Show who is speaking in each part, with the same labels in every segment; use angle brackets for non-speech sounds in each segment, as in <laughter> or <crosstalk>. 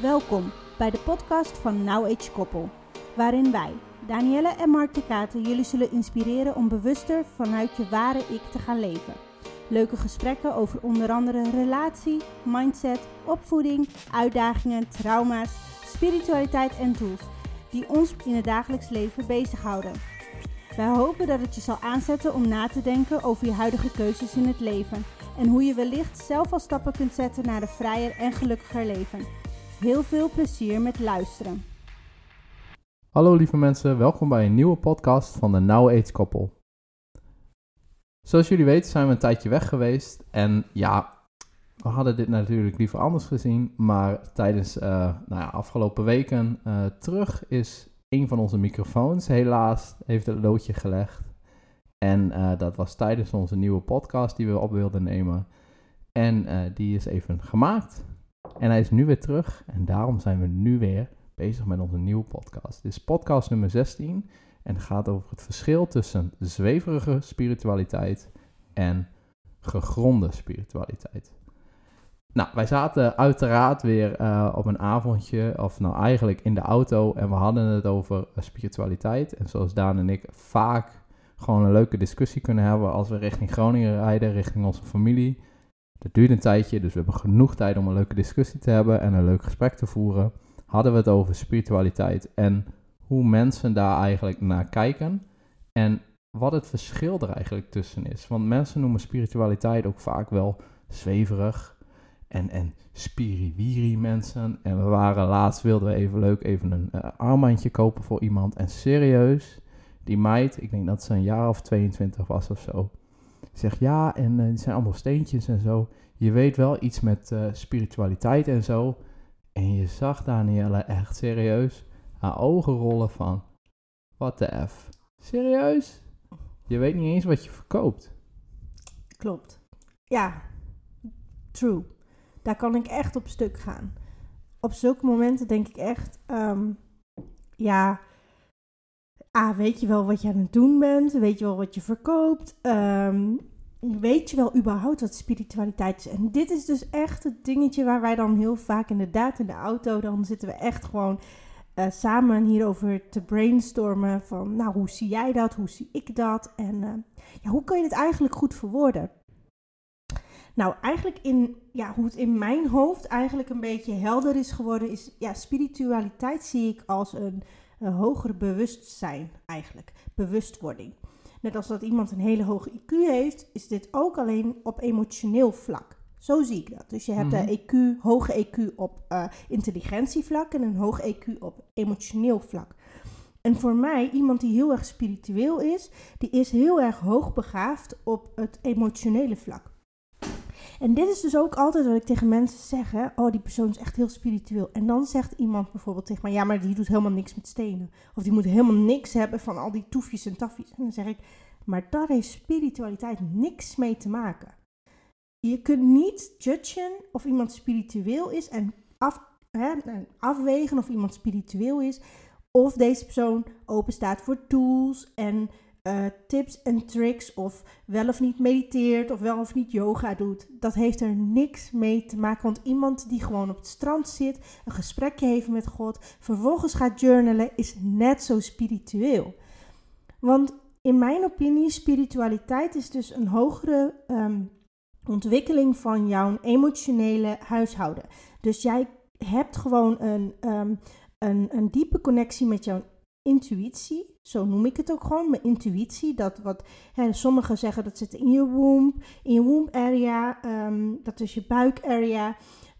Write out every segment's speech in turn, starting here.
Speaker 1: Welkom bij de podcast van Now Age Koppel, waarin wij, Danielle en Mark de Katen, jullie zullen inspireren om bewuster vanuit je ware ik te gaan leven. Leuke gesprekken over onder andere relatie, mindset, opvoeding, uitdagingen, trauma's, spiritualiteit en tools die ons in het dagelijks leven bezighouden. Wij hopen dat het je zal aanzetten om na te denken over je huidige keuzes in het leven en hoe je wellicht zelf al stappen kunt zetten naar een vrijer en gelukkiger leven. Heel veel plezier met luisteren.
Speaker 2: Hallo lieve mensen, welkom bij een nieuwe podcast van de Now Age Koppel. Zoals jullie weten zijn we een tijdje weg geweest en ja, we hadden dit natuurlijk liever anders gezien, maar tijdens uh, nou ja, afgelopen weken uh, terug is een van onze microfoons helaas heeft het loodje gelegd. En uh, dat was tijdens onze nieuwe podcast die we op wilden nemen. En die is even gemaakt. En hij is nu weer terug. En daarom zijn we nu weer bezig met onze nieuwe podcast. Dit is podcast nummer 16. En gaat over het verschil tussen zweverige spiritualiteit en gegronde spiritualiteit. Nou, wij zaten uiteraard weer uh, op een avondje, of nou eigenlijk in de auto, en we hadden het over spiritualiteit. En zoals Daan en ik vaak gewoon een leuke discussie kunnen hebben als we richting Groningen rijden, richting onze familie. Dat duurt een tijdje, dus we hebben genoeg tijd om een leuke discussie te hebben en een leuk gesprek te voeren. Hadden we het over spiritualiteit en hoe mensen daar eigenlijk naar kijken. En wat het verschil er eigenlijk tussen is. Want mensen noemen spiritualiteit ook vaak wel zweverig en, en spiriwiri mensen. En we waren laatst, wilden we even leuk even een uh, armbandje kopen voor iemand. En serieus, die meid, ik denk dat ze een jaar of 22 was of zo. Zegt ja, en uh, zijn allemaal steentjes en zo. Je weet wel iets met uh, spiritualiteit en zo. En je zag Danielle echt serieus haar ogen rollen van... Wat de F? Serieus? Je weet niet eens wat je verkoopt.
Speaker 1: Klopt. Ja, true. Daar kan ik echt op stuk gaan. Op zulke momenten denk ik echt... Um, ja, ah, weet je wel wat je aan het doen bent? Weet je wel wat je verkoopt? Um, weet je wel überhaupt wat spiritualiteit is? En dit is dus echt het dingetje waar wij dan heel vaak inderdaad in de auto, dan zitten we echt gewoon uh, samen hierover te brainstormen van, nou, hoe zie jij dat? Hoe zie ik dat? En uh, ja, hoe kan je het eigenlijk goed verwoorden? Nou, eigenlijk in, ja, hoe het in mijn hoofd eigenlijk een beetje helder is geworden, is, ja, spiritualiteit zie ik als een, een hoger bewustzijn eigenlijk, bewustwording. Net als dat iemand een hele hoge IQ heeft, is dit ook alleen op emotioneel vlak. Zo zie ik dat. Dus je hebt een EQ, hoge EQ op uh, intelligentievlak en een hoog EQ op emotioneel vlak. En voor mij, iemand die heel erg spiritueel is, die is heel erg hoogbegaafd op het emotionele vlak. En dit is dus ook altijd wat ik tegen mensen zeg. Oh, die persoon is echt heel spiritueel. En dan zegt iemand bijvoorbeeld tegen mij: Ja, maar die doet helemaal niks met stenen. Of die moet helemaal niks hebben van al die toefjes en tafjes. En dan zeg ik: Maar daar heeft spiritualiteit niks mee te maken. Je kunt niet judgen of iemand spiritueel is en af, hè, afwegen of iemand spiritueel is. Of deze persoon open staat voor tools en uh, tips en tricks of wel of niet mediteert of wel of niet yoga doet. Dat heeft er niks mee te maken. Want iemand die gewoon op het strand zit, een gesprekje heeft met God, vervolgens gaat journalen, is net zo spiritueel. Want in mijn opinie, spiritualiteit is dus een hogere um, ontwikkeling van jouw emotionele huishouden. Dus jij hebt gewoon een, um, een, een diepe connectie met jouw intuïtie. Zo noem ik het ook gewoon, mijn intuïtie. Dat wat hè, sommigen zeggen dat zit in je womb, in je womb area, um, dat is je buik area.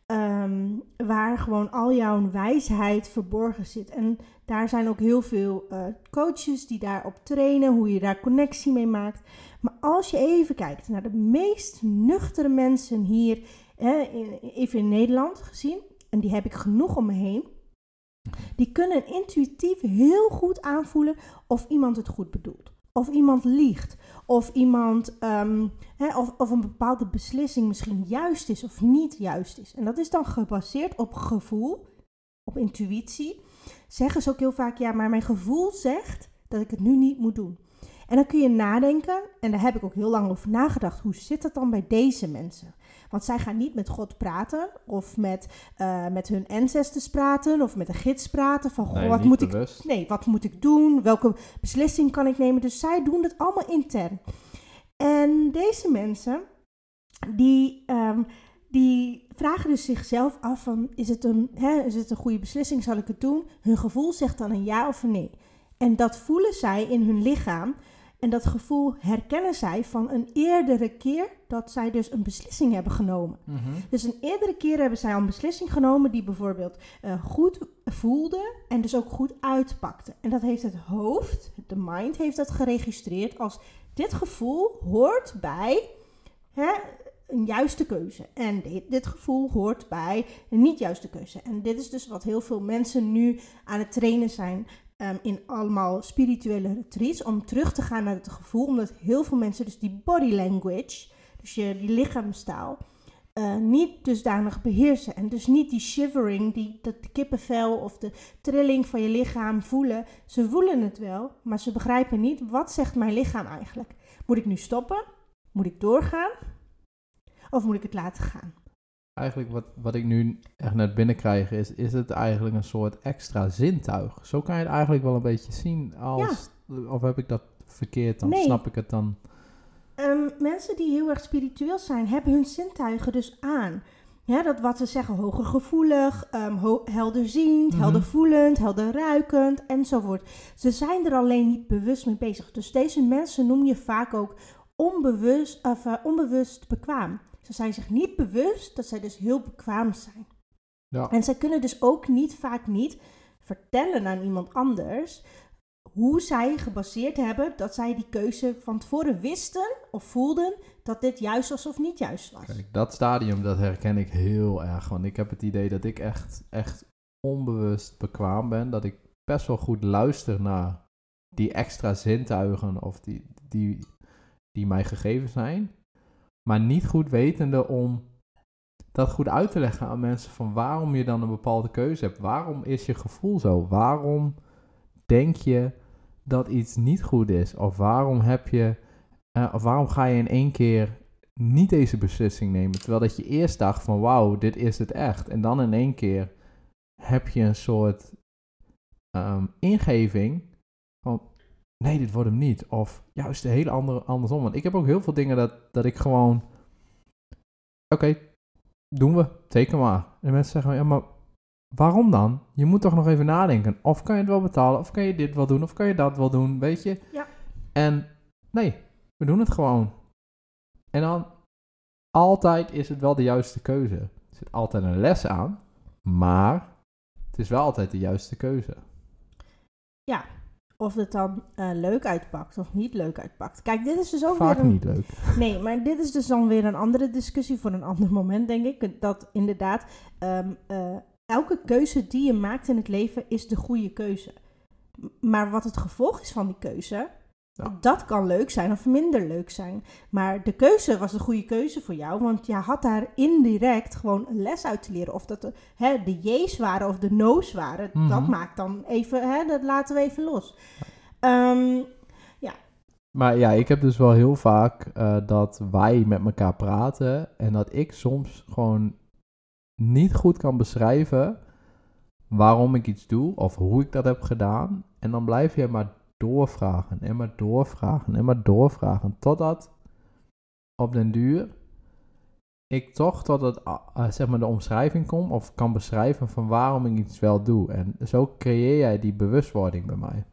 Speaker 1: Um, waar gewoon al jouw wijsheid verborgen zit. En daar zijn ook heel veel uh, coaches die daarop trainen, hoe je daar connectie mee maakt. Maar als je even kijkt naar de meest nuchtere mensen hier, hè, even in Nederland gezien, en die heb ik genoeg om me heen, die kunnen intuïtief heel goed aanvoelen of iemand het goed bedoelt. Of iemand liegt. Of iemand hè, of, of een bepaalde beslissing misschien juist is of niet juist is. En dat is dan gebaseerd op gevoel, op intuïtie. Zeggen ze ook heel vaak, ja, maar mijn gevoel zegt dat ik het nu niet moet doen. En dan kun je nadenken, en daar heb ik ook heel lang over nagedacht, hoe zit dat dan bij deze mensen? Want zij gaan niet met God praten of met, eh, met hun ancestors praten of met een gids praten van, goh,
Speaker 2: Nee,
Speaker 1: wat moet ik. Nee, wat moet ik doen? Welke beslissing kan ik nemen? Dus zij doen het allemaal intern. En deze mensen, die, ehm, die vragen dus zichzelf af van, is het, een, hè, is het een goede beslissing? Zal ik het doen? Hun gevoel zegt dan een ja of een nee. En dat voelen zij in hun lichaam. En dat gevoel herkennen zij van een eerdere keer dat zij dus een beslissing hebben genomen.
Speaker 2: Mhm.
Speaker 1: Dus een eerdere keer hebben zij al een beslissing genomen die bijvoorbeeld eh, goed voelde en dus ook goed uitpakte. En dat heeft het hoofd, de mind, heeft dat geregistreerd als dit gevoel hoort bij hè, een juiste keuze. En dit, dit gevoel hoort bij een niet juiste keuze. En dit is dus wat heel veel mensen nu aan het trainen zijn ehm, in allemaal spirituele retreats. Om terug te gaan naar het gevoel. Omdat heel veel mensen dus die body language, dus je, die lichaamstaal, eh, niet dusdanig beheersen. En dus niet die shivering, die, dat kippenvel of de trilling van je lichaam voelen. Ze voelen het wel, maar ze begrijpen niet, wat zegt mijn lichaam eigenlijk? Moet ik nu stoppen? Moet ik doorgaan? Of moet ik het laten gaan?
Speaker 2: Eigenlijk wat, wat ik nu echt net binnenkrijg is, is het eigenlijk een soort extra zintuig. Zo kan je het eigenlijk wel een beetje zien als, of heb ik dat verkeerd, dan
Speaker 1: Nee.
Speaker 2: snap ik het dan.
Speaker 1: Ehm, mensen die heel erg spiritueel zijn, hebben hun zintuigen dus aan. Ja, dat wat ze zeggen, hoger gevoelig, ehm, ho- helderziend,
Speaker 2: Mhm.
Speaker 1: heldervoelend, helder ruikend enzovoort. Ze zijn er alleen niet bewust mee bezig. Dus deze mensen noem je vaak ook onbewust, of, eh, onbewust bekwaam. Ze zijn zich niet bewust dat zij dus heel bekwaam zijn.
Speaker 2: Ja.
Speaker 1: En zij kunnen dus ook niet, vaak niet, vertellen aan iemand anders hoe zij gebaseerd hebben dat zij die keuze van tevoren wisten of voelden dat dit juist was of niet juist was.
Speaker 2: Kijk, dat stadium, dat herken ik heel erg. Want ik heb het idee dat ik echt, echt onbewust bekwaam ben. Dat ik best wel goed luister naar die extra zintuigen of die, die, die mij gegeven zijn. Maar niet goed wetende om dat goed uit te leggen aan mensen van waarom je dan een bepaalde keuze hebt. Waarom is je gevoel zo? Waarom denk je dat iets niet goed is? Of waarom heb je, eh, of waarom ga je in één keer niet deze beslissing nemen? Terwijl dat je eerst dacht van wauw, dit is het echt. En dan in één keer heb je een soort ehm, ingeving van nee, dit wordt hem niet. Of juist de hele andere andersom. Want ik heb ook heel veel dingen dat, dat ik gewoon oké, doen we, teken maar. En mensen zeggen, ja, maar waarom dan? Je moet toch nog even nadenken. Of kan je het wel betalen, of kan je dit wel doen, of kan je dat wel doen, weet je?
Speaker 1: Ja.
Speaker 2: En nee, we doen het gewoon. En dan, altijd is het wel de juiste keuze. Er zit altijd een les aan, maar het is wel altijd de juiste keuze.
Speaker 1: Of het dan eh, leuk uitpakt of niet leuk uitpakt. Kijk, dit is dus ook
Speaker 2: Vaak
Speaker 1: weer een...
Speaker 2: niet leuk. <laughs>
Speaker 1: Nee, maar dit is dus dan weer een andere discussie voor een ander moment, denk ik. Dat inderdaad, ehm, eh, elke keuze die je maakt in het leven is de goede keuze. Maar wat het gevolg is van die keuze,
Speaker 2: Ja.
Speaker 1: dat kan leuk zijn of minder leuk zijn. Maar de keuze was de goede keuze voor jou, want je had daar indirect gewoon een les uit te leren. Of dat de, hè, de je's waren of de no's waren,
Speaker 2: Mhm.
Speaker 1: dat maakt dan even, hè, dat laten we even los. Ehm,
Speaker 2: Maar ja, ik heb dus wel heel vaak eh, dat wij met elkaar praten en dat ik soms gewoon niet goed kan beschrijven waarom ik iets doe of hoe ik dat heb gedaan. En dan blijf je maar doorvragen en maar doorvragen en maar doorvragen totdat op den duur ik toch tot het, ah, ah, zeg maar de omschrijving kom of kan beschrijven van waarom ik iets wel doe. En zo creëer jij die bewustwording bij mij.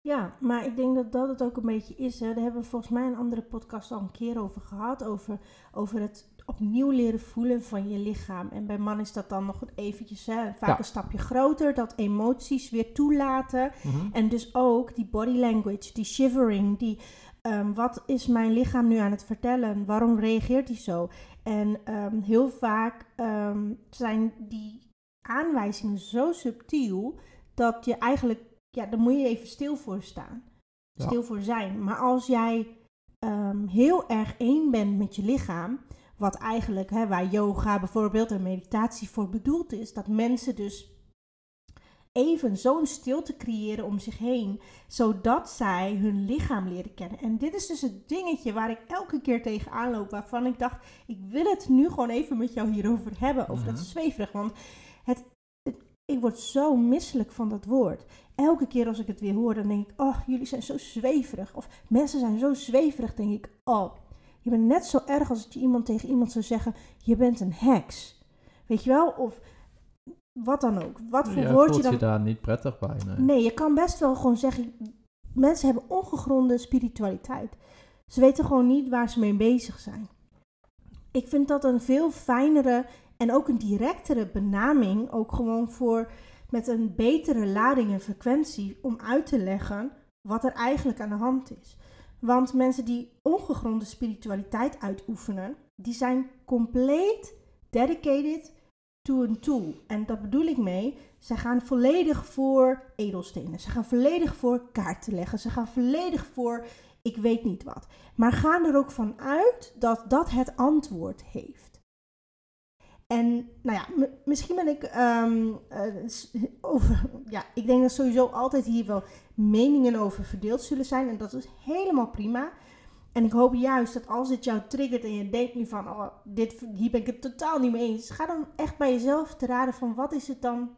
Speaker 1: Ja, maar ik denk dat dat het ook een beetje is. Hè. Daar hebben we volgens mij een andere podcast al een keer over gehad. Over, over het opnieuw leren voelen van je lichaam. En bij mannen is dat dan nog eventjes hè, vaak
Speaker 2: Ja.
Speaker 1: een stapje groter. Dat emoties weer toelaten. En dus ook die body language, die shivering, die... ehm, wat is mijn lichaam nu aan het vertellen? Waarom reageert hij zo? En ehm, heel vaak ehm, zijn die aanwijzingen zo subtiel dat je eigenlijk, ja, daar moet je even stil voor staan.
Speaker 2: Ja.
Speaker 1: Stil voor zijn. Maar als jij heel erg één bent met je lichaam, wat eigenlijk hè, waar yoga bijvoorbeeld en meditatie voor bedoeld is, dat mensen dus even zo'n stilte creëren om zich heen, zodat zij hun lichaam leren kennen. En dit is dus het dingetje waar ik elke keer tegenaan loop, waarvan ik dacht, ik wil het nu gewoon even met jou hierover hebben, over dat
Speaker 2: Mhm.
Speaker 1: zweverig. Want het, het- ik word zo misselijk van dat woord. Elke keer als ik het weer hoor, dan denk ik, oh, jullie zijn zo zweverig. Of mensen zijn zo zweverig, denk ik, oh, je bent net zo erg als dat je iemand tegen iemand zou zeggen, je bent een heks. Weet je wel? Of wat dan ook. Wat voor
Speaker 2: Jij
Speaker 1: woord
Speaker 2: voelt
Speaker 1: je dan
Speaker 2: je daar niet prettig bij. Nee.
Speaker 1: Nee, je kan best wel gewoon zeggen, mensen hebben ongegronde spiritualiteit. Ze weten gewoon niet waar ze mee bezig zijn. Ik vind dat een veel fijnere en ook een directere benaming, ook gewoon voor met een betere lading en frequentie om uit te leggen wat er eigenlijk aan de hand is. Want mensen die ongegronde spiritualiteit uitoefenen, die zijn compleet dedicated to een tool. En dat bedoel ik mee, ze gaan volledig voor edelstenen. Ze gaan volledig voor kaarten leggen. Ze gaan volledig voor ik weet niet wat. Maar gaan er ook van uit dat dat het antwoord heeft. En nou ja, misschien ben ik ehm, eh, over. Ja, ik denk dat sowieso altijd hier wel meningen over verdeeld zullen zijn. En dat is helemaal prima. En ik hoop juist dat als dit jou triggert en je denkt nu van, oh, dit, hier ben ik het totaal niet mee eens. Ga dan echt bij jezelf te raden van wat is het dan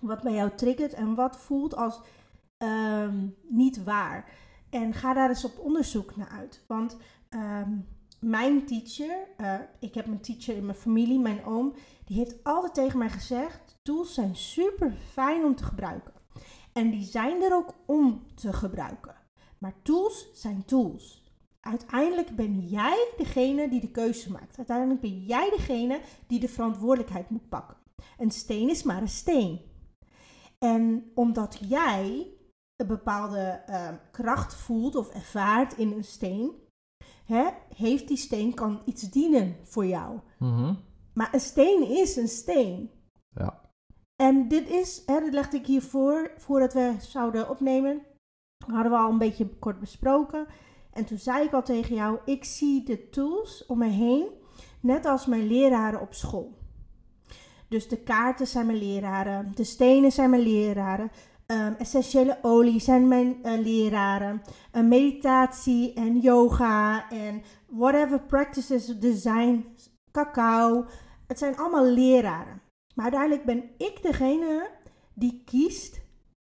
Speaker 1: wat bij jou triggert en wat voelt als ehm, niet waar. En ga daar eens op onderzoek naar uit. Want ehm, mijn teacher, eh, ik heb een teacher in mijn familie, mijn oom, die heeft altijd tegen mij gezegd: tools zijn super fijn om te gebruiken. En die zijn er ook om te gebruiken. Maar tools zijn tools. Uiteindelijk ben jij degene die de keuze maakt. Uiteindelijk ben jij degene die de verantwoordelijkheid moet pakken. Een steen is maar een steen. En omdat jij een bepaalde eh, kracht voelt of ervaart in een steen, hè, heeft die steen kan iets dienen voor jou.
Speaker 2: Mhm.
Speaker 1: Maar een steen is een steen.
Speaker 2: Ja.
Speaker 1: En dit is, hè, dat legde ik hiervoor, voordat we zouden opnemen, hadden we al een beetje kort besproken. En toen zei ik al tegen jou, ik zie de tools om me heen, net als mijn leraren op school. Dus de kaarten zijn mijn leraren, de stenen zijn mijn leraren, ehm, essentiële olie zijn mijn eh, leraren, meditatie en yoga en whatever practices, design, cacao. Het zijn allemaal leraren. Maar uiteindelijk ben ik degene die kiest,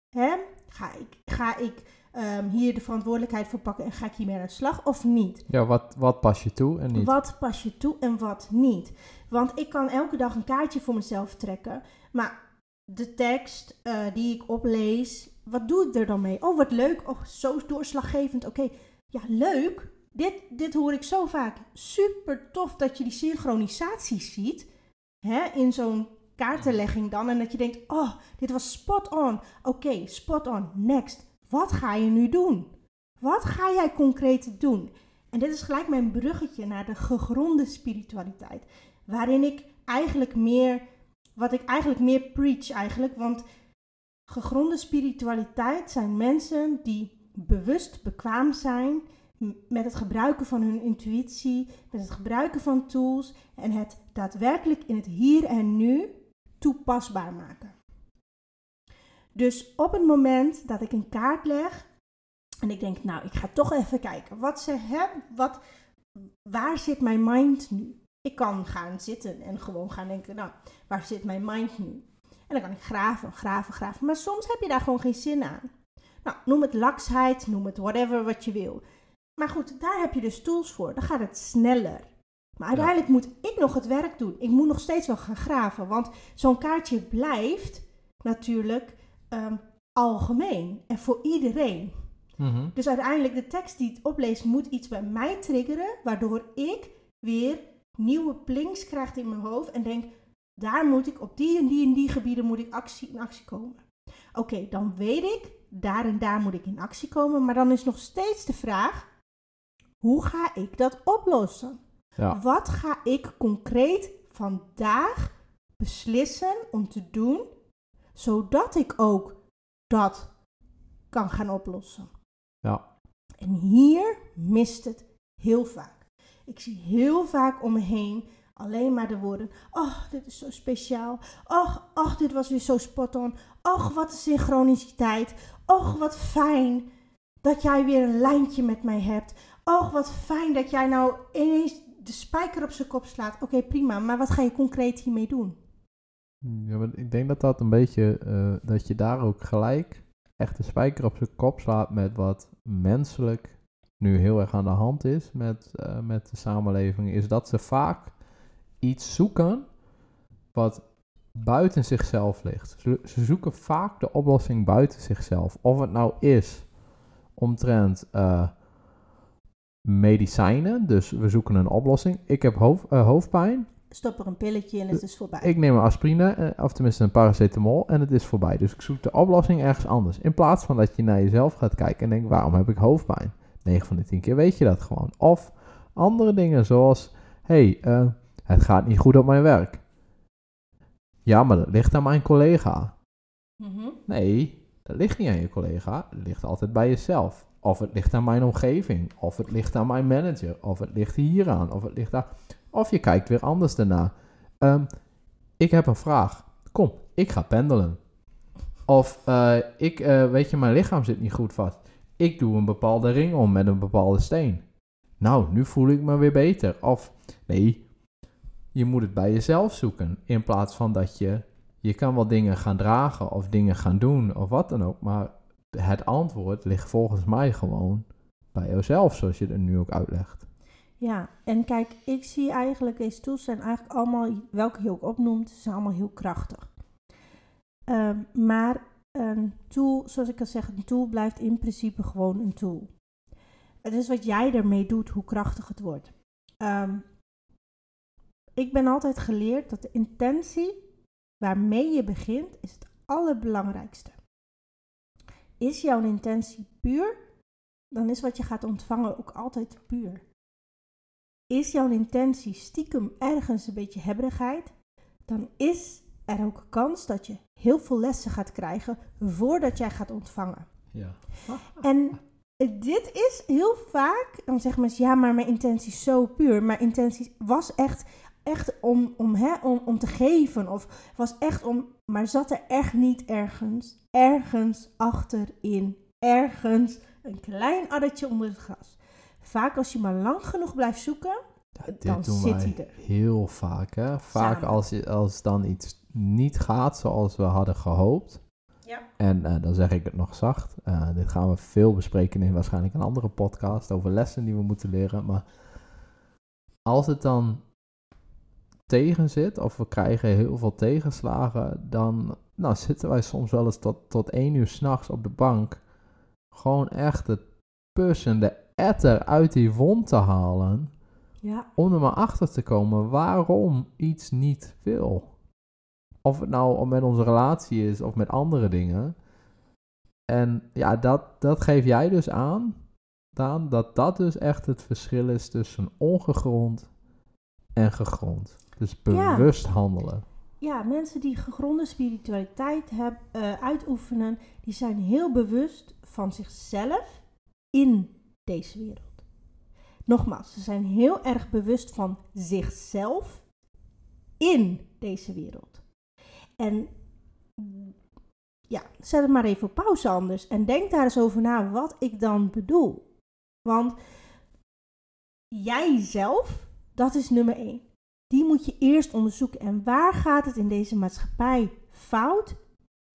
Speaker 1: hè, ga ik, ga ik ehm, hier de verantwoordelijkheid voor pakken en ga ik hiermee aan de slag of niet?
Speaker 2: Ja, wat, wat pas je toe en niet?
Speaker 1: Wat pas je toe en wat niet? Want ik kan elke dag een kaartje voor mezelf trekken. Maar de tekst eh, die ik oplees, wat doe ik er dan mee? Oh, wat leuk. Oh, zo doorslaggevend. Oké, ja, leuk. Dit, dit hoor ik zo vaak. Super tof dat je die synchronisatie ziet. Hè, in zo'n kaartenlegging dan. En dat je denkt, oh, dit was spot on. Oké, spot on. Next. Wat ga je nu doen? Wat ga jij concreet doen? En dit is gelijk mijn bruggetje naar de gegronde spiritualiteit. Waarin ik eigenlijk meer, wat ik eigenlijk meer preach eigenlijk. Want gegronde spiritualiteit zijn mensen die bewust bekwaam zijn met het gebruiken van hun intuïtie, met het gebruiken van tools en het daadwerkelijk in het hier en nu toepasbaar maken. Dus op het moment dat ik een kaart leg en ik denk, nou, ik ga toch even kijken wat ze hebben, wat, waar zit mijn mind nu? Ik kan gaan zitten en gewoon gaan denken, nou, waar zit mijn mind nu? En dan kan ik graven, graven, graven. Maar soms heb je daar gewoon geen zin aan. Nou, noem het laksheid, noem het whatever wat je wil. Maar goed, daar heb je dus tools voor. Dan gaat het sneller. Maar uiteindelijk moet ik nog het werk doen. Ik moet nog steeds wel gaan graven. Want zo'n kaartje blijft natuurlijk ehm, algemeen en voor iedereen.
Speaker 2: Mhm.
Speaker 1: Dus uiteindelijk de tekst die het opleest moet iets bij mij triggeren, waardoor ik weer nieuwe plinks krijg in mijn hoofd en denk, daar moet ik op die en die en die gebieden moet ik actie, in actie komen. Oké, dan weet ik, daar en daar moet ik in actie komen, maar dan is nog steeds de vraag, hoe ga ik dat oplossen?
Speaker 2: Ja.
Speaker 1: Wat ga ik concreet vandaag beslissen om te doen, zodat ik ook dat kan gaan oplossen?
Speaker 2: Ja.
Speaker 1: En hier mist het heel vaak. Ik zie heel vaak om me heen alleen maar de woorden. Oh, dit is zo speciaal. Och, och, dit was weer zo spot on. Och, wat een synchroniciteit. Och, wat fijn dat jij weer een lijntje met mij hebt. Och, wat fijn dat jij nou ineens de spijker op zijn kop slaat. Oké, prima, maar wat ga je concreet hiermee doen?
Speaker 2: Ja, maar ik denk dat dat een beetje, eh, dat je daar ook gelijk echt de spijker op zijn kop slaat met wat menselijk nu heel erg aan de hand is met, eh, met de samenleving, is dat ze vaak iets zoeken wat buiten zichzelf ligt. Ze, ze zoeken vaak de oplossing buiten zichzelf. Of het nou is omtrent eh, medicijnen, dus we zoeken een oplossing. Ik heb hoofd, eh, hoofdpijn.
Speaker 1: Stop er een pilletje in, het is voorbij.
Speaker 2: Ik neem een aspirine, eh, of tenminste een paracetamol, en het is voorbij. Dus ik zoek de oplossing ergens anders. In plaats van dat je naar jezelf gaat kijken en denkt, waarom heb ik hoofdpijn? 9 van de 10 keer weet je dat gewoon. Of andere dingen zoals, hey, het gaat niet goed op mijn werk. Ja, maar dat ligt aan mijn collega.
Speaker 1: Mhm.
Speaker 2: Nee, dat ligt niet aan je collega. Het ligt altijd bij jezelf. Of het ligt aan mijn omgeving. Of het ligt aan mijn manager. Of het ligt hieraan. Of het ligt daar. Of je kijkt weer anders daarna. Ehm, ik heb een vraag. Kom, ik ga pendelen. Of eh, ik, eh, weet je, mijn lichaam zit niet goed vast. Ik doe een bepaalde ring om met een bepaalde steen. Nou, nu voel ik me weer beter. Of nee, je moet het bij jezelf zoeken. In plaats van dat je, je kan wel dingen gaan dragen of dingen gaan doen of wat dan ook. Maar het antwoord ligt volgens mij gewoon bij jezelf, zoals je het nu ook uitlegt.
Speaker 1: Ja, en kijk, ik zie eigenlijk, deze tools zijn eigenlijk allemaal, welke je ook opnoemt, zijn allemaal heel krachtig. Ehm, maar een tool, zoals ik al zeg, een tool blijft in principe gewoon een tool. Het is wat jij ermee doet, hoe krachtig het wordt. Ehm, ik ben altijd geleerd dat de intentie waarmee je begint, is het allerbelangrijkste. Is jouw intentie puur, dan is wat je gaat ontvangen ook altijd puur. Is jouw intentie stiekem ergens een beetje hebberigheid, dan is er ook kans dat je heel veel lessen gaat krijgen voordat jij gaat ontvangen.
Speaker 2: Ja.
Speaker 1: En dit is heel vaak, dan zeggen mensen, ja, maar mijn intentie is zo puur. Mijn intentie was echt, echt om, om, hè, om, om te geven. Of was echt om, maar zat er echt niet ergens, ergens achterin, ergens een klein addertje onder het gras. Vaak als je maar lang genoeg blijft zoeken,
Speaker 2: Dit
Speaker 1: dan
Speaker 2: doen
Speaker 1: zit
Speaker 2: wij
Speaker 1: hij er.
Speaker 2: heel vaak. Hè? Vaak
Speaker 1: Samen.
Speaker 2: als, je, als dan iets niet gaat zoals we hadden gehoopt.
Speaker 1: Ja.
Speaker 2: En eh, dan zeg ik het nog zacht. eh, dit gaan we veel bespreken in waarschijnlijk een andere podcast over lessen die we moeten leren. Maar als het dan tegen zit, of we krijgen heel veel tegenslagen, dan nou, zitten wij soms wel eens tot, tot één uur s'nachts op de bank. Gewoon echt het pussen, de etter uit die wond te halen
Speaker 1: Ja,
Speaker 2: om er maar achter te komen waarom iets niet wil. Of het nou met onze relatie is of met andere dingen. En ja, dat, dat geef jij dus aan, Daan, dat dat dus echt het verschil is tussen ongegrond en gegrond. Dus
Speaker 1: Ja.
Speaker 2: bewust handelen.
Speaker 1: ja, mensen die gegronde spiritualiteit heb, eh, uitoefenen, die zijn heel bewust van zichzelf in deze wereld. Nogmaals, ze zijn heel erg bewust van zichzelf in deze wereld. En ja, zet het maar even op pauze anders en denk daar eens over na wat ik dan bedoel. Want jijzelf, dat is nummer één. Die moet je eerst onderzoeken. En waar gaat het in deze maatschappij fout?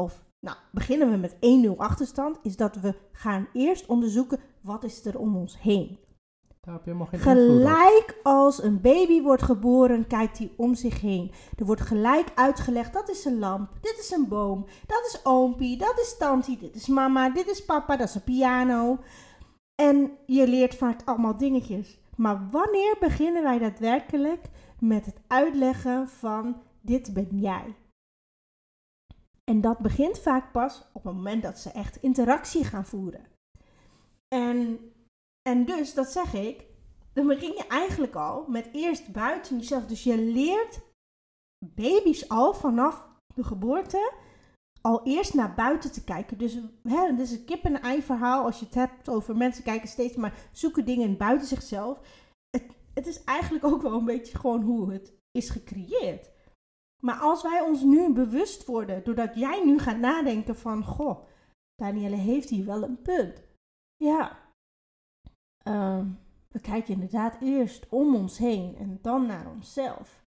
Speaker 1: Of, nou, beginnen we met 1-0 achterstand. Is dat we gaan eerst onderzoeken wat is er om ons heen.
Speaker 2: Daar heb je helemaal geen.
Speaker 1: Gelijk als een baby wordt geboren, kijkt hij om zich heen. Er wordt gelijk uitgelegd, dat is een lamp, dit is een boom, dat is oompie, dat is tantie, dit is mama, dit is papa, dat is een piano. En je leert vaak allemaal dingetjes. Maar wanneer beginnen wij daadwerkelijk met het uitleggen van dit ben jij? En dat begint vaak pas op het moment dat ze echt interactie gaan voeren. En, en dus, dat zeg ik, dan begin je eigenlijk al met eerst buiten jezelf. Dus je leert baby's al vanaf de geboorte al eerst naar buiten te kijken. Dus hè, het is een kip-en-ei verhaal als je het hebt over mensen kijken steeds maar zoeken dingen buiten zichzelf. Het, het is eigenlijk ook wel een beetje gewoon hoe het is gecreëerd. Maar als wij ons nu bewust worden, doordat jij nu gaat nadenken van, goh, Danielle heeft hier wel een punt. Ja, Ehm, we kijken inderdaad eerst om ons heen en dan naar onszelf.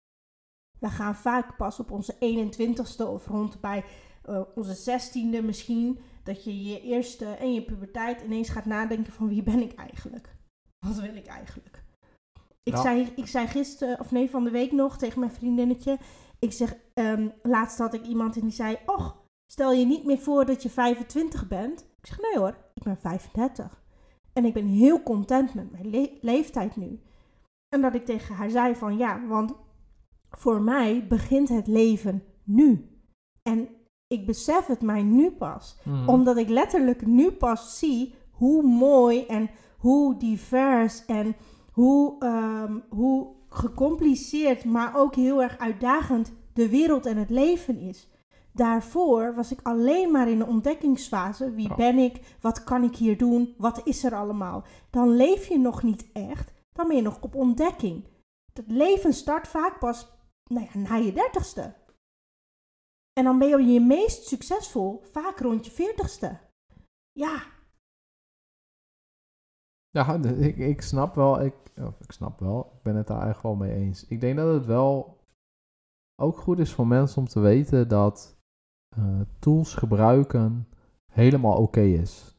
Speaker 1: We gaan vaak pas op onze 21ste of rond bij uh, onze 16e misschien, dat je je eerste en je puberteit ineens gaat nadenken van wie ben ik eigenlijk? Wat wil ik eigenlijk? Ik, zei, ik zei gisteren, of nee, van de week nog tegen mijn vriendinnetje. Ik zeg, um, laatst had ik iemand en die zei, och, stel je niet meer voor dat je 25 bent. Ik zeg, nee hoor, ik ben 35. En ik ben heel content met mijn leeftijd nu. En dat ik tegen haar zei van ja, want voor mij begint het leven nu. En ik besef het mij nu pas. Mhm. Omdat ik letterlijk nu pas zie hoe mooi en hoe divers en hoe, um, hoe gecompliceerd, maar ook heel erg uitdagend de wereld en het leven is. Daarvoor was ik alleen maar in de ontdekkingsfase. Wie ben ik? Wat kan ik hier doen? Wat is er allemaal? Dan leef je nog niet echt. Dan ben je nog op ontdekking. Het leven start vaak pas nou ja, na je dertigste. En dan ben je je meest succesvol vaak rond je veertigste. Ja.
Speaker 2: Ja, ik, ik snap wel. Ik, ik snap wel. Ik ben het daar eigenlijk wel mee eens. Ik denk dat het wel ook goed is voor mensen om te weten dat uh, tools gebruiken helemaal oké is.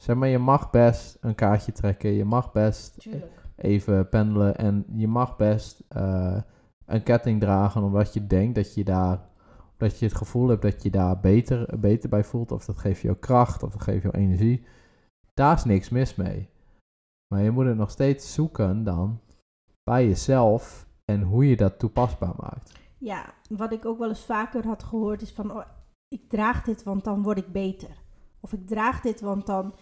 Speaker 2: Zeg maar, je mag best een kaartje trekken, je mag best even pendelen en je mag best uh, een ketting dragen omdat je denkt dat je daar, dat je het gevoel hebt dat je daar beter, beter bij voelt of dat geeft je kracht of dat geeft je energie. Daar is niks mis mee. Maar je moet het nog steeds zoeken dan bij jezelf en hoe je dat toepasbaar maakt.
Speaker 1: Ja, wat ik ook wel eens vaker had gehoord is van, oh, ik draag dit, want dan word ik beter. Of ik draag dit, want dan.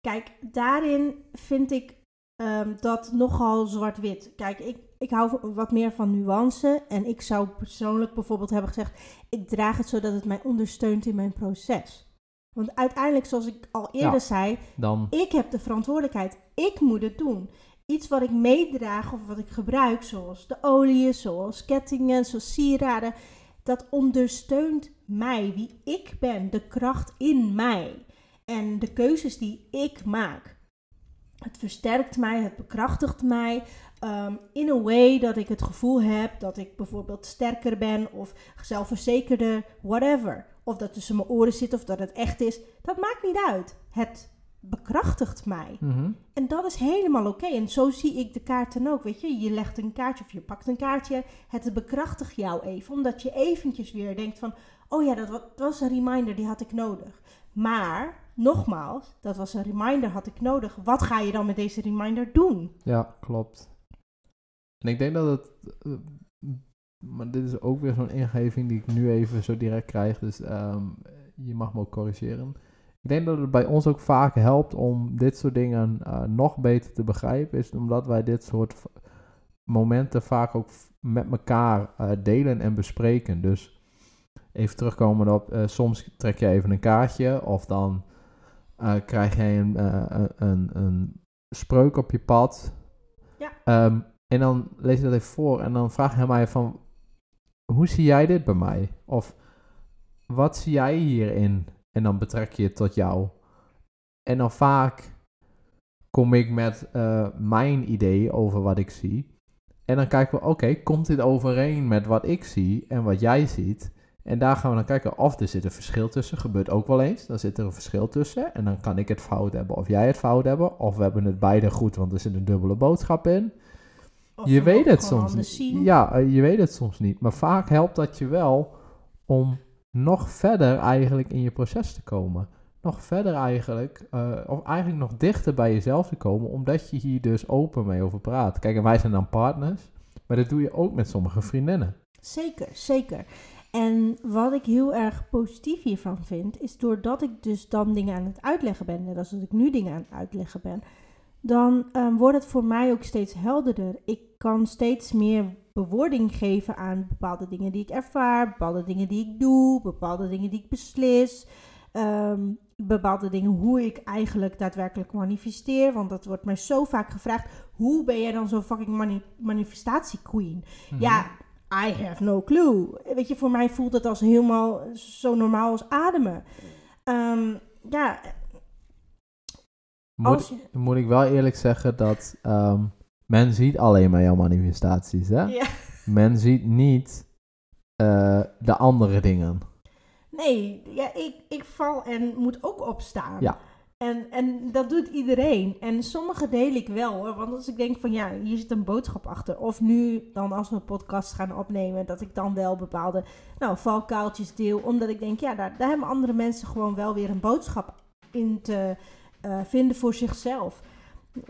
Speaker 1: Kijk, daarin vind ik um, dat nogal zwart-wit. Kijk, ik, ik hou wat meer van nuance. En ik zou persoonlijk bijvoorbeeld hebben gezegd: ik draag het zodat het mij ondersteunt in mijn proces. Want uiteindelijk, zoals ik al eerder zei, dan... ik heb de verantwoordelijkheid. Ik moet het doen. Iets wat ik meedraag of wat ik gebruik, zoals de oliën, zoals kettingen, zoals sieraden, dat ondersteunt mij, wie ik ben, de kracht in mij en de keuzes die ik maak. Het versterkt mij, het bekrachtigt mij ehm, in een way dat ik het gevoel heb dat ik bijvoorbeeld sterker ben of zelfverzekerder, whatever. Of dat tussen mijn oren zit of dat het echt is, dat maakt niet uit. Het bekrachtigt mij. Mhm. En dat is helemaal oké. En zo zie ik de kaarten ook. Weet je, je legt een kaartje of je pakt een kaartje. Het bekrachtigt jou even. Omdat je eventjes weer denkt van... Oh ja, dat was een reminder, die had ik nodig. Maar, nogmaals, dat was een reminder, had ik nodig. Wat ga je dan met deze reminder doen?
Speaker 2: Ja, klopt. En ik denk dat het... Eh, maar dit is ook weer zo'n ingeving die ik nu even zo direct krijg. Dus ehm, je mag me ook corrigeren ik denk dat het bij ons ook vaak helpt om dit soort dingen uh, nog beter te begrijpen, is omdat wij dit soort momenten vaak ook met elkaar uh, delen en bespreken. Dus even terugkomen op, uh, soms trek je even een kaartje of dan krijg jij een, een, een, spreuk op je pad. Ja. Um, en dan lees je dat even voor en dan vraag je mij van, hoe zie jij dit bij mij? Of wat zie jij hierin? En dan betrek je het tot jou. En dan vaak kom ik met uh, mijn idee over wat ik zie. En dan kijken we, oké, komt dit overeen met wat ik zie en wat jij ziet? En daar gaan we dan kijken of er zit een verschil tussen. Gebeurt ook wel eens. Dan zit er een verschil tussen. En dan kan ik het fout hebben of jij het fout hebben. Of we hebben het beide goed, want er zit een dubbele boodschap in. Je weet het soms niet. Ja, eh, je weet het soms niet. Maar vaak helpt dat je wel om nog verder eigenlijk in je proces te komen. Nog verder eigenlijk, uh, of eigenlijk nog dichter bij jezelf te komen, omdat je hier dus open mee over praat. Kijk, en wij zijn dan partners, maar dat doe je ook met sommige vriendinnen.
Speaker 1: Zeker, zeker. En wat ik heel erg positief hiervan vind, is doordat ik dus dan dingen aan het uitleggen ben, net als dat ik nu dingen aan het uitleggen ben, dan um, wordt het voor mij ook steeds helderder. Ik kan steeds meer bewoording geven aan bepaalde dingen die ik ervaar, bepaalde dingen die ik doe, bepaalde dingen die ik beslis, ehm, bepaalde dingen hoe ik eigenlijk daadwerkelijk manifesteer. Want dat wordt mij zo vaak gevraagd: hoe ben jij dan zo'n fucking manifestatie queen? Mhm. Ja, I have no clue. Weet je, voor mij voelt het als helemaal zo normaal als ademen. Ehm, ja,
Speaker 2: Moet,
Speaker 1: je...
Speaker 2: moet ik wel eerlijk zeggen dat ehm, men ziet alleen maar jouw manifestaties, hè?
Speaker 1: Ja.
Speaker 2: Men ziet niet eh, de andere dingen.
Speaker 1: Nee, ja, ik, ik val en moet ook opstaan.
Speaker 2: Ja.
Speaker 1: En, en dat doet iedereen. En sommige deel ik wel hoor. Want als ik denk van ja, hier zit een boodschap achter. Of nu dan als we een podcast gaan opnemen, dat ik dan wel bepaalde nou, valkuiltjes deel. Omdat ik denk, ja, daar, daar hebben andere mensen gewoon wel weer een boodschap in te eh, vinden voor zichzelf.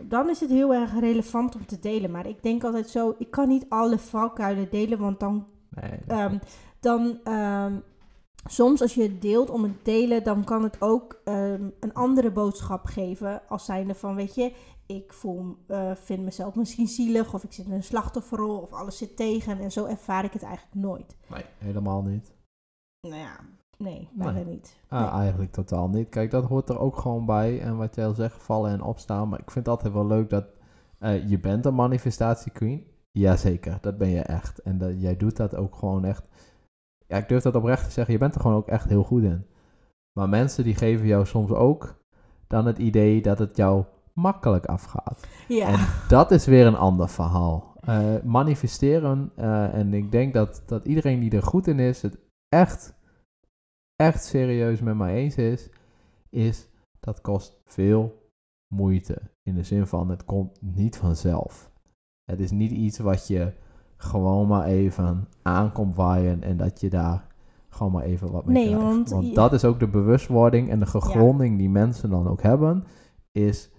Speaker 1: Dan is het heel erg relevant om te delen. Maar ik denk altijd zo, ik kan niet alle valkuilen delen, want dan
Speaker 2: Nee,
Speaker 1: Ehm, dan ehm, soms als je het deelt om het delen, dan kan het ook ehm, een andere boodschap geven. Als zijnde van, weet je, ik voel, eh, vind mezelf misschien zielig of ik zit in een slachtofferrol of alles zit tegen. En zo ervaar ik het eigenlijk nooit.
Speaker 2: nee, helemaal niet.
Speaker 1: Nou ja, nee, bijna niet.
Speaker 2: Ah, Eigenlijk totaal niet. Kijk, dat hoort er ook gewoon bij. En wat jij al zegt, vallen en opstaan. Maar ik vind het altijd wel leuk dat eh, je bent een manifestatie queen. Jazeker, dat ben je echt. En dat, jij doet dat ook gewoon echt. Ja, ik durf dat oprecht te zeggen. Je bent er gewoon ook echt heel goed in. Maar mensen die geven jou soms ook dan het idee dat het jou makkelijk afgaat.
Speaker 1: Ja,
Speaker 2: En dat is weer een ander verhaal. Eh, manifesteren, eh, en ik denk dat, dat iedereen die er goed in is, het echt, echt serieus met mij eens is, is dat kost veel moeite. In de zin van, het komt niet vanzelf. Het is niet iets wat je gewoon maar even aankomt waaien en dat je daar gewoon maar even wat mee
Speaker 1: Nee,
Speaker 2: krijgt.
Speaker 1: want
Speaker 2: want dat is ook de bewustwording en de gegronding die mensen dan ook hebben, is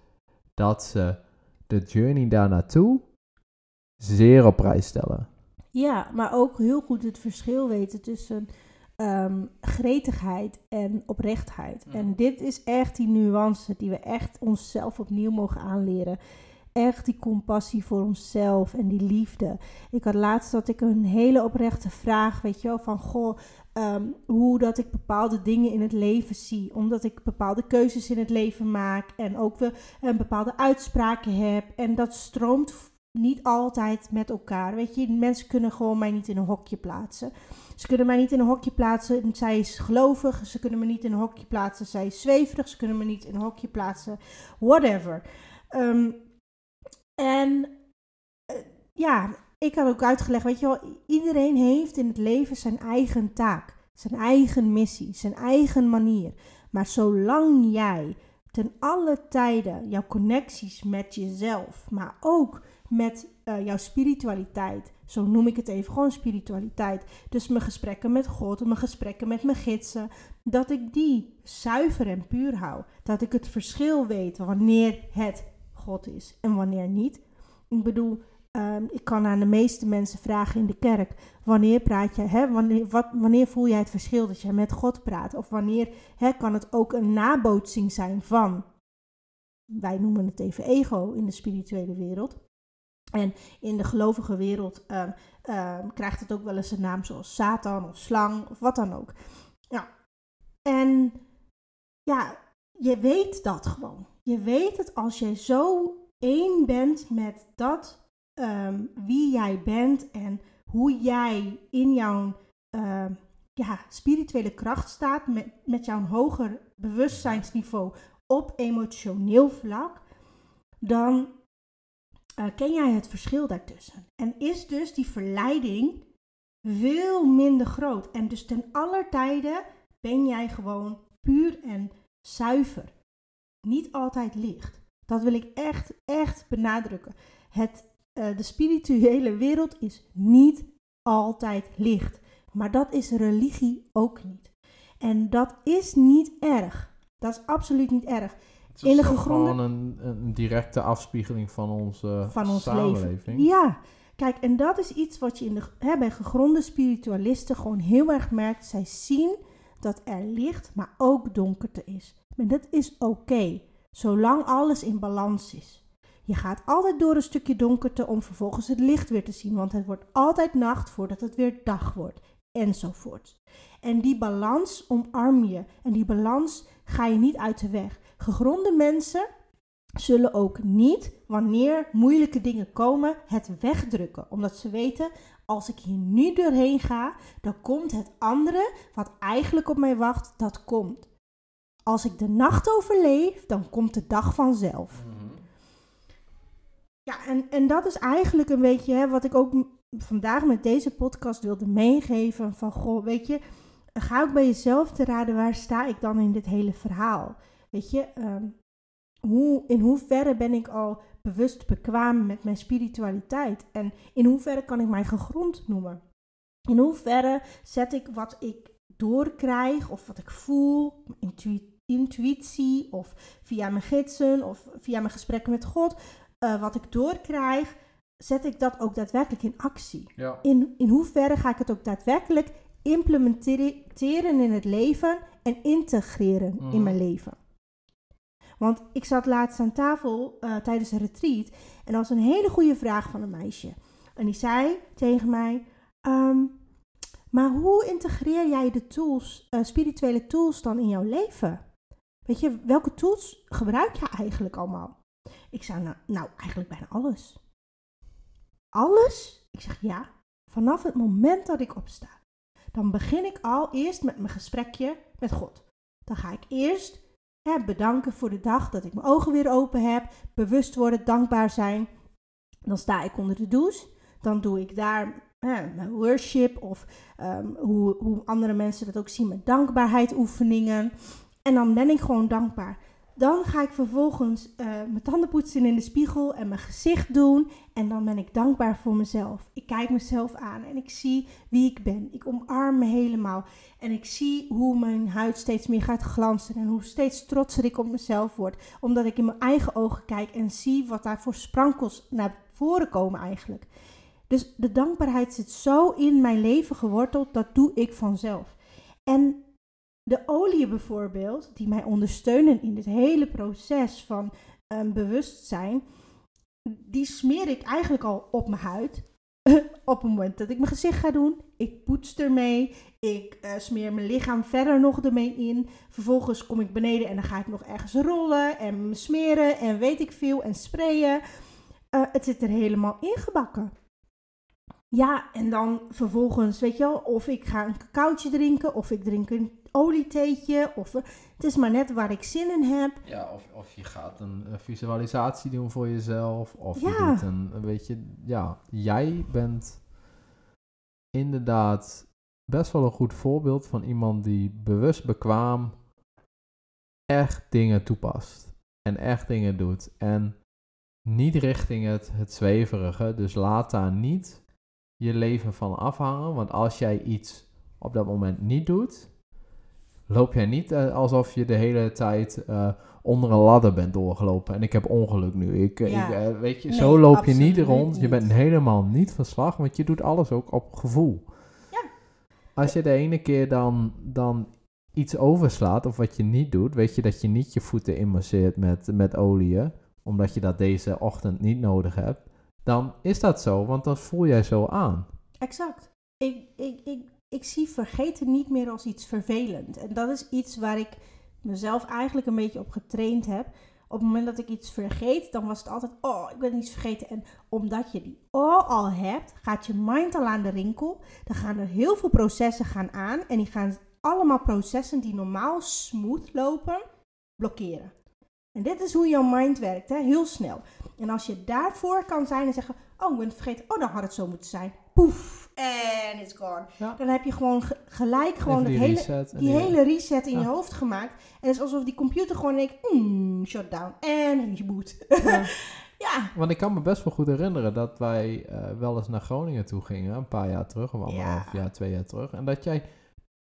Speaker 2: dat ze de journey daar naartoe zeer op prijs stellen.
Speaker 1: ja, maar ook heel goed het verschil weten tussen ehm, gretigheid en oprechtheid.
Speaker 2: Mm.
Speaker 1: En dit is echt die nuance die we echt onszelf opnieuw mogen aanleren. Echt die compassie voor onszelf en die liefde. Ik had laatst dat ik een hele oprechte vraag, weet je wel, van goh, ehm, hoe dat ik bepaalde dingen in het leven zie. Omdat ik bepaalde keuzes in het leven maak en ook weer een bepaalde uitspraken heb. En dat stroomt niet altijd met elkaar. Weet je, mensen kunnen gewoon mij niet in een hokje plaatsen. Ze kunnen mij niet in een hokje plaatsen, zij is gelovig. Ze kunnen me niet in een hokje plaatsen, zij is zweverig. Ze kunnen me niet in een hokje plaatsen, whatever. Ehm, en eh, ja, ik had ook uitgelegd, weet je wel, iedereen heeft in het leven zijn eigen taak, zijn eigen missie, zijn eigen manier. Maar zolang jij ten alle tijden jouw connecties met jezelf, maar ook met eh, jouw spiritualiteit, zo noem ik het even, gewoon spiritualiteit. Dus mijn gesprekken met God, mijn gesprekken met mijn gidsen, dat ik die zuiver en puur hou. Dat ik het verschil weet wanneer het God is en wanneer niet. Ik bedoel, ehm, ik kan aan de meeste mensen vragen in de kerk: wanneer praat je, hè, wanneer, wat, wanneer voel jij het verschil dat je met God praat? Of wanneer hè, kan het ook een nabootsing zijn van, wij noemen het even ego in de spirituele wereld. En in de gelovige wereld ehm, ehm, krijgt het ook wel eens een naam zoals Satan of slang of wat dan ook. Ja. En ja, je weet dat gewoon. Je weet het als jij zo één bent met dat ehm, wie jij bent en hoe jij in jouw ja, spirituele kracht staat, met, met jouw hoger bewustzijnsniveau op emotioneel vlak, dan eh, ken jij het verschil daartussen. En is dus die verleiding veel minder groot. En dus ten aller tijde ben jij gewoon puur en zuiver. Niet altijd licht. Dat wil ik echt, echt benadrukken. Het, eh, de spirituele wereld is niet altijd licht. Maar dat is religie ook niet. En dat is niet erg. Dat is absoluut niet erg.
Speaker 2: Het
Speaker 1: In de
Speaker 2: toch
Speaker 1: gegronde-
Speaker 2: gewoon een, een directe afspiegeling van onze
Speaker 1: van ons
Speaker 2: samenleving.
Speaker 1: leven. Ja, kijk, en dat is iets wat je in de, hè, bij gegronde spiritualisten gewoon heel erg merkt. Zij zien dat er licht, maar ook donkerte is. En dat is oké, zolang alles in balans is. Je gaat altijd door een stukje donkerte om vervolgens het licht weer te zien, want het wordt altijd nacht voordat het weer dag wordt, enzovoort. En die balans omarm je en die balans ga je niet uit de weg. Gegronde mensen zullen ook niet, wanneer moeilijke dingen komen, het wegdrukken. Omdat ze weten, als ik hier nu doorheen ga, dan komt het andere wat eigenlijk op mij wacht, dat komt. Als ik de nacht overleef, dan komt de dag vanzelf. Ja, en, en dat is eigenlijk een beetje hè, wat ik ook vandaag met deze podcast wilde meegeven. Van, goh, weet je, ga ook bij jezelf te raden, waar sta ik dan in dit hele verhaal? Weet je, ehm, hoe, in hoeverre ben ik al bewust bekwaam met mijn spiritualiteit? En in hoeverre kan ik mij gegrond noemen? In hoeverre zet ik wat ik doorkrijg of wat ik voel, intui- intuïtie of via mijn gidsen of via mijn gesprekken met God, eh, wat ik doorkrijg, zet ik dat ook daadwerkelijk in actie?
Speaker 2: Ja.
Speaker 1: In, in hoeverre ga ik het ook daadwerkelijk implementeren in het leven en integreren
Speaker 2: Mhm.
Speaker 1: in mijn leven? Want ik zat laatst aan tafel eh, tijdens een retreat en dat was een hele goede vraag van een meisje. En die zei tegen mij: ehm, Maar hoe integreer jij de tools, eh, spirituele tools dan in jouw leven? Weet je, welke tools gebruik je eigenlijk allemaal? Ik zei: Nou, nou eigenlijk bijna alles. Alles? Ik zeg ja. Vanaf het moment dat ik opsta, dan begin ik al eerst met mijn gesprekje met God. Dan ga ik eerst bedanken voor de dag dat ik mijn ogen weer open heb, bewust worden, dankbaar zijn. Dan sta ik onder de douche. Dan doe ik daar mijn worship of ehm, hoe, hoe andere mensen dat ook zien met dankbaarheid oefeningen. En dan ben ik gewoon dankbaar. Dan ga ik vervolgens eh, mijn tanden poetsen in de spiegel en mijn gezicht doen. En dan ben ik dankbaar voor mezelf. Ik kijk mezelf aan en ik zie wie ik ben. Ik omarm me helemaal. En ik zie hoe mijn huid steeds meer gaat glanzen. En hoe steeds trotser ik op mezelf word. Omdat ik in mijn eigen ogen kijk en zie wat daar voor sprankels naar voren komen eigenlijk. Dus de dankbaarheid zit zo in mijn leven geworteld. Dat doe ik vanzelf. En de olie bijvoorbeeld, die mij ondersteunen in dit hele proces van um, bewustzijn, die smeer ik eigenlijk al op mijn huid. <laughs> op het moment dat ik mijn gezicht ga doen. Ik poets ermee. Ik uh, smeer mijn lichaam verder nog ermee in. Vervolgens kom ik beneden en dan ga ik nog ergens rollen en smeren en weet ik veel en sprayen. Uh, het zit er helemaal ingebakken. Ja, en dan vervolgens, weet je wel, of ik ga een cacaotje drinken, of ik drink een olietheetje, of het is maar net waar ik zin in heb.
Speaker 2: Ja, of, of je gaat een, een visualisatie doen voor jezelf, of ja. je doet een, weet je, ja, jij bent inderdaad best wel een goed voorbeeld van iemand die bewust bekwaam echt dingen toepast en echt dingen doet. En niet richting het, het zweverige, dus laat daar niet je leven van afhangen. Want als jij iets op dat moment niet doet, loop jij niet uh, alsof je de hele tijd uh, onder een ladder bent doorgelopen. En ik heb ongeluk nu. Ik, ja. ik uh, weet je, nee, zo loop je niet rond. Niet. Je bent helemaal niet van slag, want je doet alles ook op gevoel.
Speaker 1: Ja.
Speaker 2: Als je de ene keer dan, dan iets overslaat of wat je niet doet, weet je dat je niet je voeten immerseert met, met olie, omdat je dat deze ochtend niet nodig hebt dan is dat zo, want dan voel jij zo aan.
Speaker 1: Exact. Ik, ik, ik, ik zie vergeten niet meer als iets vervelend. En dat is iets waar ik mezelf eigenlijk een beetje op getraind heb. Op het moment dat ik iets vergeet, dan was het altijd, oh, ik ben iets vergeten. En omdat je die oh al hebt, gaat je mind al aan de rinkel. Dan gaan er heel veel processen gaan aan. En die gaan allemaal processen die normaal smooth lopen, blokkeren. En dit is hoe jouw mind werkt, hè? heel snel. En als je daarvoor kan zijn en zeggen, oh, ik ben het vergeten, oh, dan had het zo moeten zijn. Poef, en it's gone. Ja. Dan heb je gewoon ge gelijk gewoon
Speaker 2: die,
Speaker 1: hele,
Speaker 2: reset
Speaker 1: die hele reset in ja. je hoofd gemaakt. En het is alsof die computer gewoon denkt, mm, shutdown, en je boot. <laughs> Ja.
Speaker 2: Want ik kan me best wel goed herinneren dat wij uh, wel eens naar Groningen toe gingen, een paar jaar terug, of anderhalf jaar, twee jaar terug. En dat jij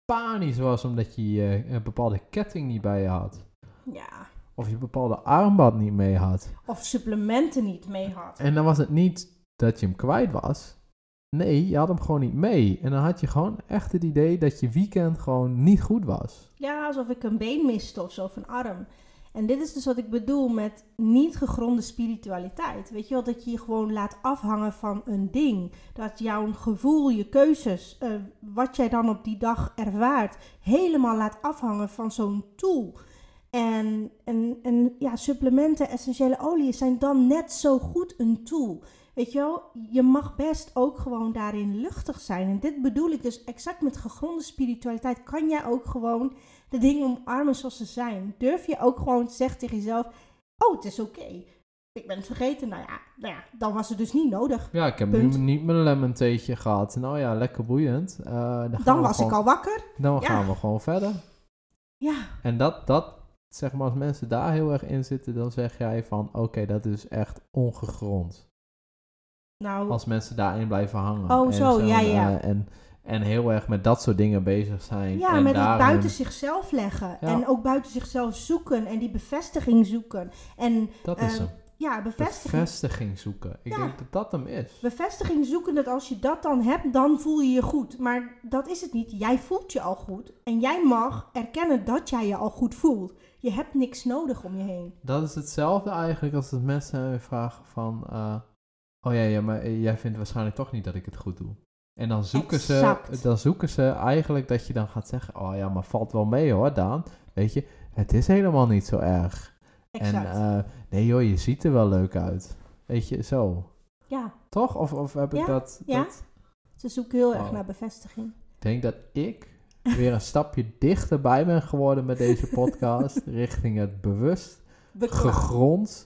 Speaker 2: panisch was omdat je uh, een bepaalde ketting niet bij je had.
Speaker 1: Ja.
Speaker 2: Of je bepaalde armband niet mee had.
Speaker 1: Of supplementen niet mee had.
Speaker 2: En dan was het niet dat je hem kwijt was. Nee, je had hem gewoon niet mee. En dan had je gewoon echt het idee dat je weekend gewoon niet goed was.
Speaker 1: Ja, alsof ik een been miste of zo, of een arm. En dit is dus wat ik bedoel met niet gegronde spiritualiteit. Weet je wel, dat je je gewoon laat afhangen van een ding. Dat jouw gevoel, je keuzes, uh, wat jij dan op die dag ervaart, helemaal laat afhangen van zo'n tool. En, en, en ja, supplementen, essentiële oliën zijn dan net zo goed een tool. Weet je wel, je mag best ook gewoon daarin luchtig zijn. En dit bedoel ik dus exact met gegronde spiritualiteit. Kan jij ook gewoon de dingen omarmen zoals ze zijn? Durf je ook gewoon te zeggen tegen jezelf, oh, het is oké. Ik ben het vergeten. Nou ja, nou ja, dan was het dus niet nodig.
Speaker 2: Ja, ik heb
Speaker 1: Punt.
Speaker 2: nu niet mijn lemon theetje gehad. Nou ja, lekker boeiend. Eh, dan
Speaker 1: was
Speaker 2: gewoon,
Speaker 1: ik al wakker.
Speaker 2: Dan
Speaker 1: Ja.
Speaker 2: gaan we gewoon verder.
Speaker 1: Ja,
Speaker 2: En dat, dat, zeg maar, als mensen daar heel erg in zitten, dan zeg jij van, oké, dat is echt ongegrond.
Speaker 1: Nou,
Speaker 2: Als mensen daarin blijven hangen.
Speaker 1: Oh,
Speaker 2: En
Speaker 1: zo, ja, ja.
Speaker 2: eh, en, en heel erg met dat soort dingen bezig zijn.
Speaker 1: ja
Speaker 2: en
Speaker 1: met het buiten zichzelf leggen.
Speaker 2: Ja.
Speaker 1: En ook buiten zichzelf zoeken en die bevestiging zoeken. En
Speaker 2: Dat is
Speaker 1: eh,
Speaker 2: hem.
Speaker 1: ja, bevestiging.
Speaker 2: Bevestiging zoeken. Ik
Speaker 1: Ja.
Speaker 2: denk dat dat hem is.
Speaker 1: Bevestiging zoeken dat als je dat dan hebt, dan voel je je goed. Maar dat is het niet. Jij voelt je al goed. En jij mag erkennen dat jij je al goed voelt. Je hebt niks nodig om je heen.
Speaker 2: Dat is hetzelfde eigenlijk als dat mensen vragen van... eh, oh ja, ja, maar jij vindt waarschijnlijk toch niet dat ik het goed doe. En dan zoeken, ze, dan zoeken ze eigenlijk dat je dan gaat zeggen... Oh ja, maar valt wel mee hoor, Daan. Weet je, het is helemaal niet zo erg.
Speaker 1: Exact.
Speaker 2: En eh, nee joh, je ziet er wel leuk uit. Weet je, zo.
Speaker 1: ja,
Speaker 2: Toch? Of, of heb ik dat,
Speaker 1: ja.
Speaker 2: dat...
Speaker 1: ze zoeken heel erg
Speaker 2: Oh.
Speaker 1: naar bevestiging.
Speaker 2: Ik denk dat ik <laughs> weer een stapje dichterbij ben geworden met deze podcast. <laughs> richting het bewust. Gegrond,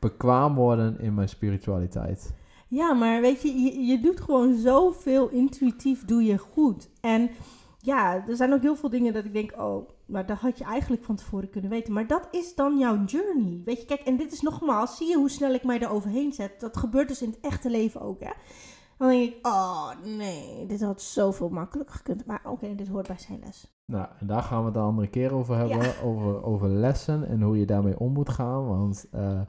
Speaker 2: bekwaam worden in mijn spiritualiteit.
Speaker 1: Ja, maar weet je, je, je doet gewoon zoveel intuïtief doe je goed. En ja, er zijn ook heel veel dingen dat ik denk, oh, maar dat had je eigenlijk van tevoren kunnen weten. Maar dat is dan jouw journey. Weet je, kijk, en dit is nogmaals, zie je hoe snel ik mij er overheen zet. Dat gebeurt dus in het echte leven ook, hè. Dan denk ik, oh nee, dit had zoveel makkelijker gekund. Maar oké, dit hoort bij zijn les.
Speaker 2: Nou, en daar gaan we het een andere keer over hebben.
Speaker 1: Ja. <laughs>
Speaker 2: Over, over lessen en hoe je daarmee om moet gaan. Want eh,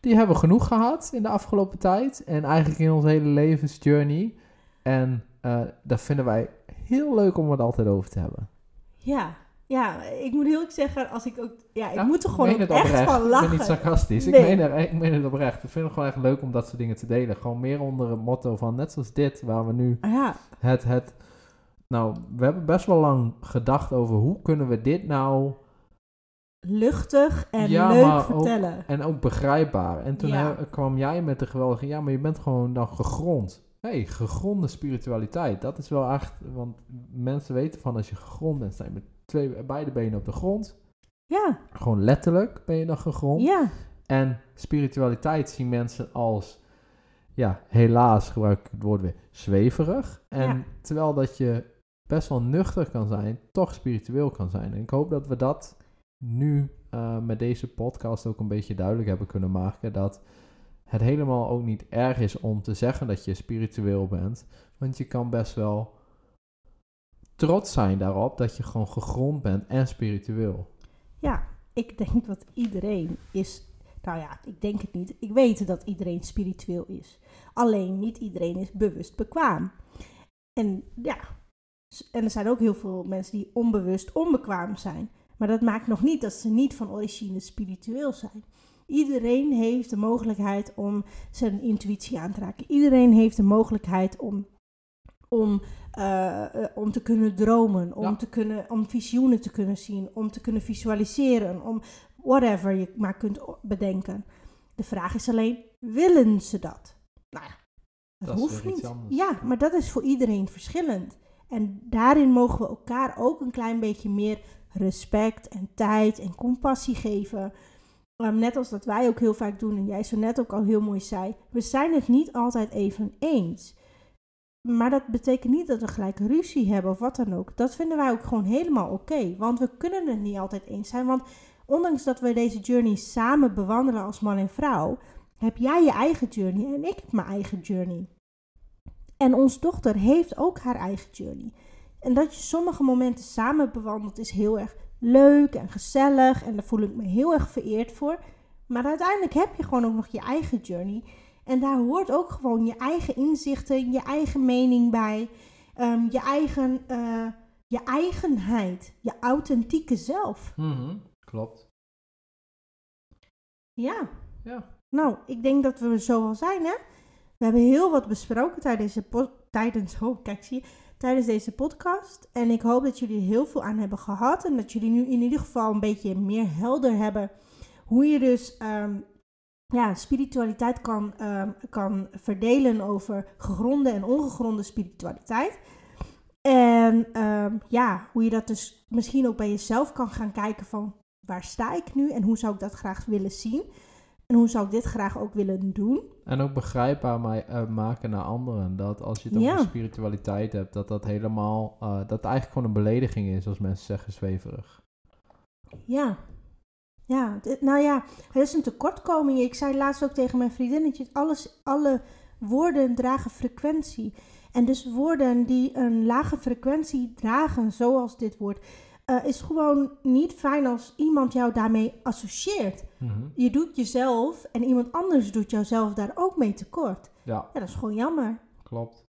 Speaker 2: die hebben we genoeg gehad in de afgelopen tijd. En eigenlijk in onze hele levensjourney. En eh dat vinden wij heel leuk om het altijd over te hebben.
Speaker 1: Ja, ja, ik moet heel eerlijk zeggen, als ik ook, ja, ik
Speaker 2: Ja,
Speaker 1: moet er gewoon echt
Speaker 2: oprecht.
Speaker 1: van
Speaker 2: Ik ben
Speaker 1: lachen.
Speaker 2: niet sarcastisch.
Speaker 1: Nee.
Speaker 2: Ik, meen er, ik meen het oprecht. Ik vind het gewoon echt leuk om dat soort dingen te delen. Gewoon meer onder het motto van, net zoals dit, waar we nu
Speaker 1: Ja,
Speaker 2: het, het... Nou, we hebben best wel lang gedacht over hoe kunnen we dit nou...
Speaker 1: luchtig en
Speaker 2: Ja,
Speaker 1: leuk
Speaker 2: ook-
Speaker 1: vertellen.
Speaker 2: En ook begrijpbaar. En toen he- kwam jij met de geweldige... Ja, maar je bent gewoon dan gegrond. Hé, hey, gegronde spiritualiteit. Dat is wel echt... Want mensen weten van als je gegrond bent... sta je twee, beide benen op de grond.
Speaker 1: Ja,
Speaker 2: Gewoon letterlijk ben je dan gegrond.
Speaker 1: ja,
Speaker 2: En spiritualiteit zien mensen als, ja, helaas gebruik ik het woord weer, zweverig. En
Speaker 1: Ja.
Speaker 2: terwijl dat je best wel nuchter kan zijn, toch spiritueel kan zijn. En ik hoop dat we dat nu eh, met deze podcast ook een beetje duidelijk hebben kunnen maken. Dat het helemaal ook niet erg is om te zeggen dat je spiritueel bent. Want je kan best wel trots zijn daarop dat je gewoon gegrond bent en spiritueel.
Speaker 1: ja. Ik denk dat iedereen is, nou ja, ik denk het niet. Ik weet dat iedereen spiritueel is. Alleen niet iedereen is bewust bekwaam. En ja, en er zijn ook heel veel mensen die onbewust onbekwaam zijn. Maar dat maakt nog niet dat ze niet van origine spiritueel zijn. Iedereen heeft de mogelijkheid om zijn intuïtie aan te raken. Iedereen heeft de mogelijkheid om, om, eh, eh, om te kunnen dromen, om,
Speaker 2: Ja.
Speaker 1: te kunnen, om visioenen te kunnen zien, om te kunnen visualiseren, om whatever je maar kunt bedenken. De vraag is alleen, willen ze dat? Nou ja, dat, hoeft niet. Ja, maar dat is voor iedereen verschillend. En daarin mogen we elkaar ook een klein beetje meer respect en tijd en compassie geven. Um, net als dat wij ook heel vaak doen, en jij zo net ook al heel mooi zei, we zijn het niet altijd even eens. Maar dat betekent niet dat we gelijk ruzie hebben of wat dan ook. Dat vinden wij ook gewoon helemaal oké. want we kunnen het niet altijd eens zijn. Want ondanks dat we deze journey samen bewandelen als man en vrouw, heb jij je eigen journey en ik heb mijn eigen journey. En onze dochter heeft ook haar eigen journey. En dat je sommige momenten samen bewandelt is heel erg leuk en gezellig. En daar voel ik me heel erg vereerd voor. Maar uiteindelijk heb je gewoon ook nog je eigen journey. En daar hoort ook gewoon je eigen inzichten, je eigen mening bij. ehm, je, eigen, eh, je eigenheid, je authentieke zelf.
Speaker 2: Mhm, klopt.
Speaker 1: Ja,
Speaker 2: Ja.
Speaker 1: nou, ik denk dat we zo al zijn, hè? We hebben heel wat besproken tijdens, deze tijdens, oh, kijk, zie je, tijdens deze podcast. En ik hoop dat jullie er heel veel aan hebben gehad. En dat jullie nu in ieder geval een beetje meer helder hebben hoe je dus ehm, ja, spiritualiteit kan, ehm, kan verdelen over gegronde en ongegronde spiritualiteit. En ehm, ja, hoe je dat dus misschien ook bij jezelf kan gaan kijken van waar sta ik nu en hoe zou ik dat graag willen zien. En hoe zou ik dit graag ook willen doen.
Speaker 2: En ook begrijpbaar ma- eh, maken naar anderen. Dat als je het
Speaker 1: Ja.
Speaker 2: over spiritualiteit hebt, dat dat helemaal, eh, dat eigenlijk gewoon een belediging is, als mensen zeggen zweverig.
Speaker 1: Ja. Ja, nou ja, het is een tekortkoming. Ik zei laatst ook tegen mijn vriendinnetje, alles, alle woorden dragen frequentie. En dus woorden die een lage frequentie dragen, zoals dit woord, eh, is gewoon niet fijn als iemand jou daarmee associeert.
Speaker 2: Mhm.
Speaker 1: Je doet jezelf en iemand anders doet jouzelf daar ook mee tekort.
Speaker 2: Ja,
Speaker 1: Ja, dat is gewoon jammer.
Speaker 2: klopt.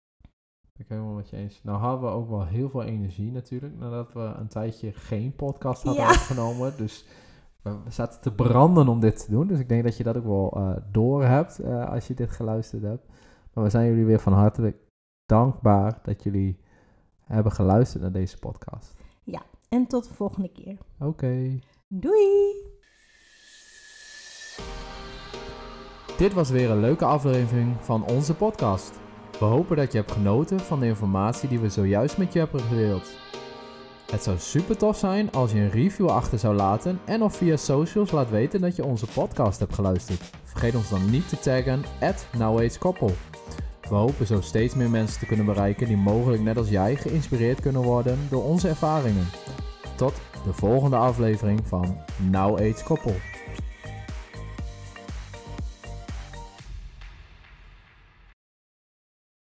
Speaker 2: Ik ben helemaal met je eens. Nou hadden we ook wel heel veel energie natuurlijk, nadat we een tijdje geen podcast hadden
Speaker 1: Ja.
Speaker 2: opgenomen. Dus we zaten te branden om dit te doen. Dus ik denk dat je dat ook wel eh door hebt eh, als je dit geluisterd hebt. Maar we zijn jullie weer van harte dankbaar dat jullie hebben geluisterd naar deze podcast.
Speaker 1: En tot de volgende keer.
Speaker 2: Oké.
Speaker 1: Doei!
Speaker 2: Dit was weer een leuke aflevering van onze podcast. We hopen dat je hebt genoten van de informatie die we zojuist met je hebben gedeeld. Het zou super tof zijn als je een review achter zou laten en of via socials laat weten dat je onze podcast hebt geluisterd. Vergeet ons dan niet te taggen at Koppel. We hopen zo steeds meer mensen te kunnen bereiken die mogelijk net als jij geïnspireerd kunnen worden door onze ervaringen. Tot de volgende aflevering van Now Age Koppel.